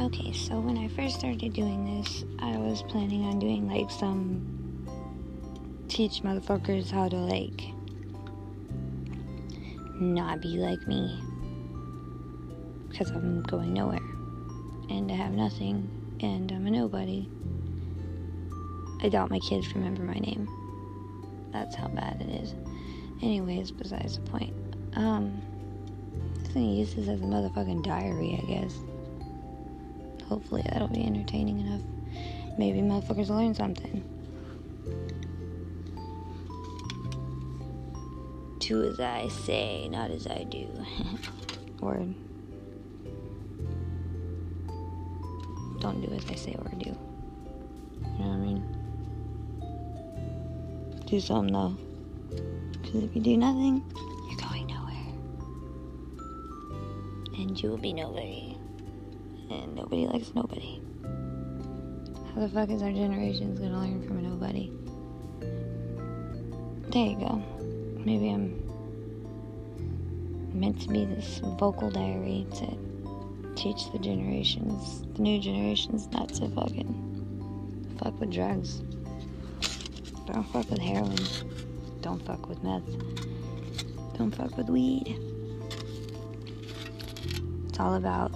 Okay, so when I first started doing this, I was planning on doing like some teach motherfuckers how to like not be like me because I'm going nowhere and I have nothing and I'm a nobody. I doubt my kids remember my name. That's how bad it is. Anyways, besides the point. Um, I'm gonna use this as a motherfucking diary, I guess. Hopefully that'll be entertaining enough. Maybe motherfuckers will learn something. Do as I say, not as I do. Word. Don't do as I say or do. You know what I mean? Do something though. Because if you do nothing, you're going nowhere. And you will be nobody. And nobody likes nobody. How the fuck is our generation's gonna learn from nobody? There you go. Maybe I'm meant to be this vocal diary to teach the generations, the new generations, not to fucking fuck with drugs. Don't fuck with heroin. Don't fuck with meth. Don't fuck with weed. It's all about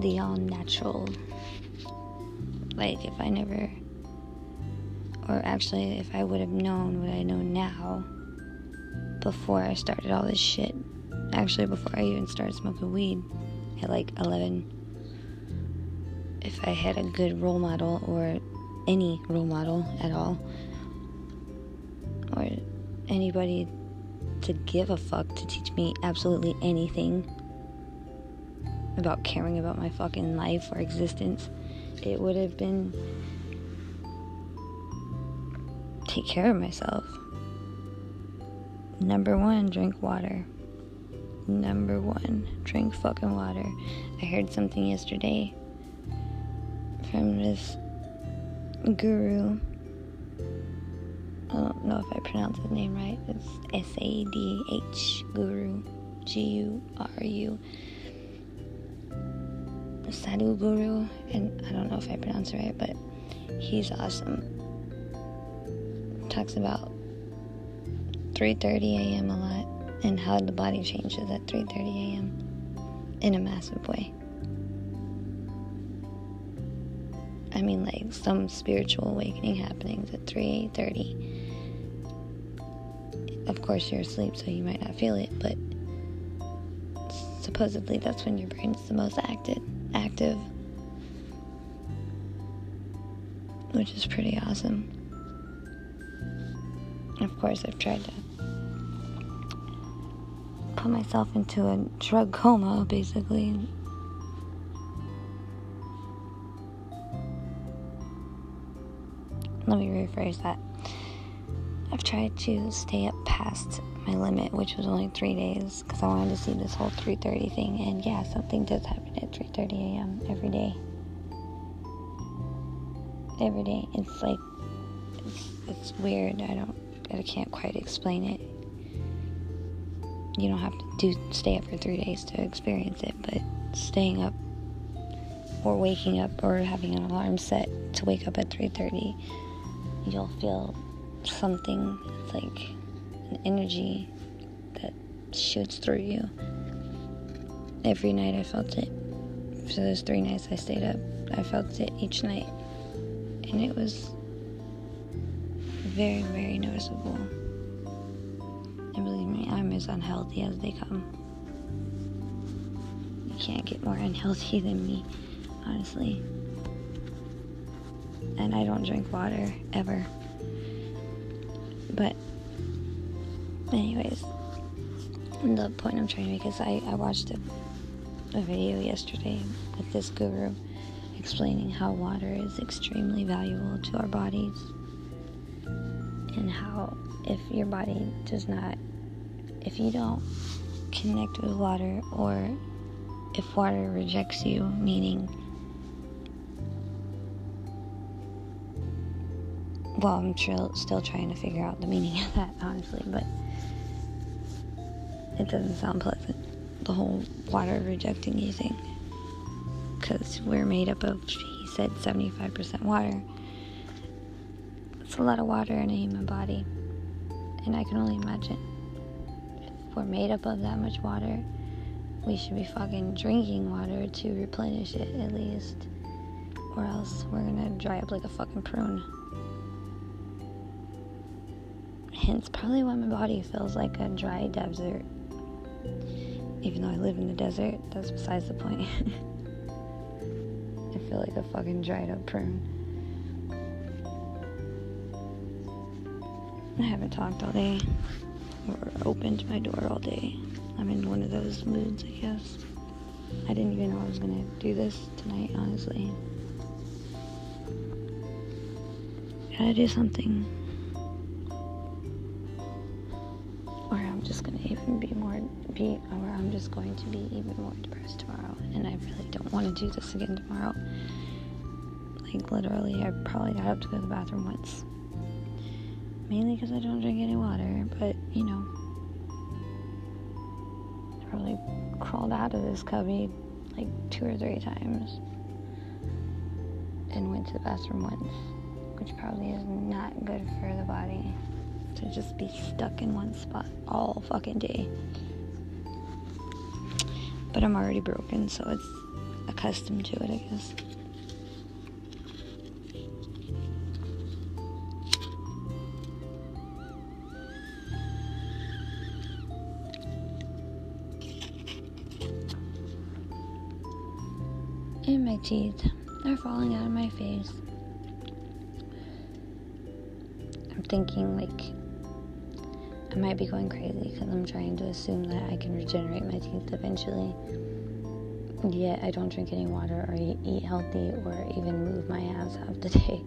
the all natural. Like, if I never, or actually, if I would have known what I know now before I started all this shit, actually, before I even started smoking weed at like 11, if I had a good role model or any role model at all, or anybody to give a fuck to teach me absolutely anything about caring about my fucking life or existence, it would have been take care of myself. Number one, drink water. Number one, drink fucking water. I heard something yesterday from this guru. I don't know if I pronounce his name right. It's S A D H Guru. G U R U. Sadhu Guru. And I don't know if I pronounce it right, but he's awesome. Talks about 3:30 a.m. a lot and how the body changes at 3:30 a.m. in a massive way. I mean like some spiritual awakening happenings at 3:30. Of course you're asleep so you might not feel it, but supposedly that's when your brain is the most active active which is pretty awesome. Of course I've tried to put myself into a drug coma, basically. Let me rephrase that. I've tried to stay up past my limit, which was only three days, because I wanted to see this whole 3:30 thing. And yeah, something does happen at 3:30 a.m. every day. Every day, it's like it's, weird. I don't, I can't quite explain it you don't have to do stay up for three days to experience it, but staying up or waking up or having an alarm set to wake up at 3:30, you'll feel something it's like an energy that shoots through you. Every night I felt it. For those three nights I stayed up, I felt it each night, and it was very, very noticeable. And believe me, I'm as unhealthy as they come. You can't get more unhealthy than me, honestly. And I don't drink water ever. But, anyways, the point I'm trying to make is I, I watched a, a video yesterday with this guru explaining how water is extremely valuable to our bodies and how if your body does not if you don't connect with water or if water rejects you, meaning, well, I'm tr- still trying to figure out the meaning of that, honestly, but it doesn't sound pleasant, the whole water rejecting you thing. because we're made up of, he said, 75% water. It's a lot of water in a human body. And I can only imagine if we're made up of that much water, we should be fucking drinking water to replenish it at least. Or else we're gonna dry up like a fucking prune. Hence, probably why my body feels like a dry desert. Even though I live in the desert, that's besides the point. I feel like a fucking dried up prune. I haven't talked all day or opened my door all day. I'm in one of those moods, I guess. I didn't even know I was gonna do this tonight, honestly. Gotta do something. Or I'm just gonna be more be or I'm just going to be even more depressed tomorrow and I really don't want to do this again tomorrow. Like literally I probably got up to go to the bathroom once. Mainly because I don't drink any water, but you know. I probably crawled out of this cubby like two or three times and went to the bathroom once which probably is not good for the body to just be stuck in one spot all fucking day. But I'm already broken, so it's accustomed to it, I guess. And my teeth are falling out of my face. I'm thinking like I might be going crazy because I'm trying to assume that I can regenerate my teeth eventually. Yet I don't drink any water or eat healthy or even move my ass half the day.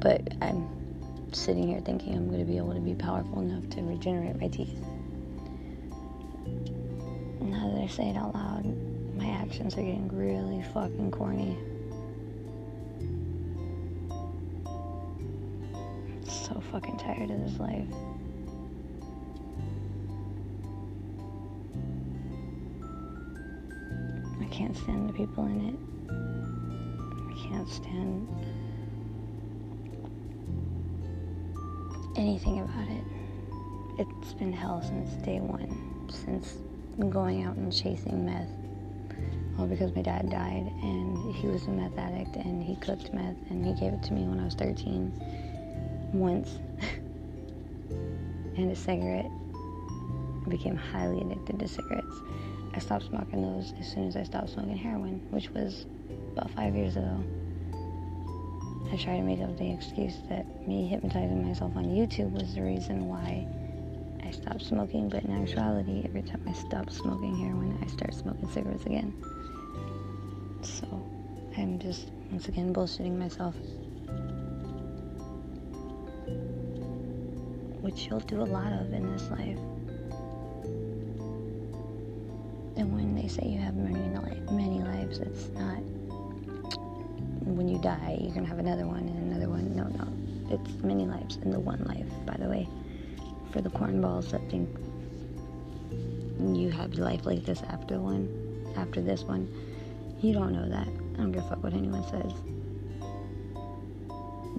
But I'm sitting here thinking I'm going to be able to be powerful enough to regenerate my teeth. Now that I say it out loud, my actions are getting really fucking corny. so fucking tired of this life. Can't stand the people in it. I can't stand anything about it. It's been hell since day one, since going out and chasing meth. All because my dad died and he was a meth addict and he cooked meth and he gave it to me when I was 13 once and a cigarette. I became highly addicted to cigarettes. I stopped smoking those as soon as I stopped smoking heroin, which was about five years ago. I tried to make up the excuse that me hypnotizing myself on YouTube was the reason why I stopped smoking, but in actuality, every time I stop smoking heroin, I start smoking cigarettes again. So I'm just once again bullshitting myself. which you'll do a lot of in this life. And when they say you have many, many lives, it's not when you die, you're going to have another one and another one. No, no. It's many lives in the one life, by the way. For the cornballs that think you have life like this after one, after this one, you don't know that. I don't give a fuck what anyone says.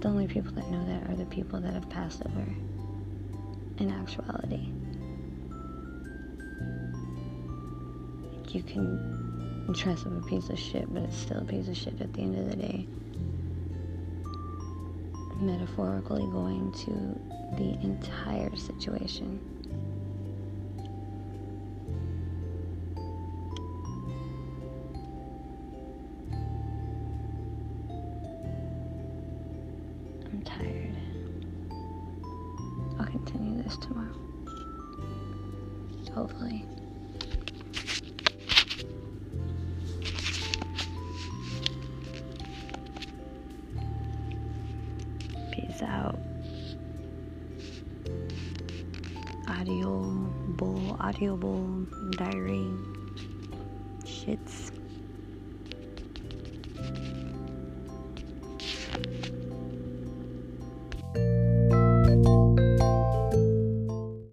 The only people that know that are the people that have passed over in actuality. You can dress up a piece of shit, but it's still a piece of shit at the end of the day. Metaphorically going to the entire situation. I'm tired. I'll continue this tomorrow. Hopefully. Out. Audio bull, audio bull, diary, shits.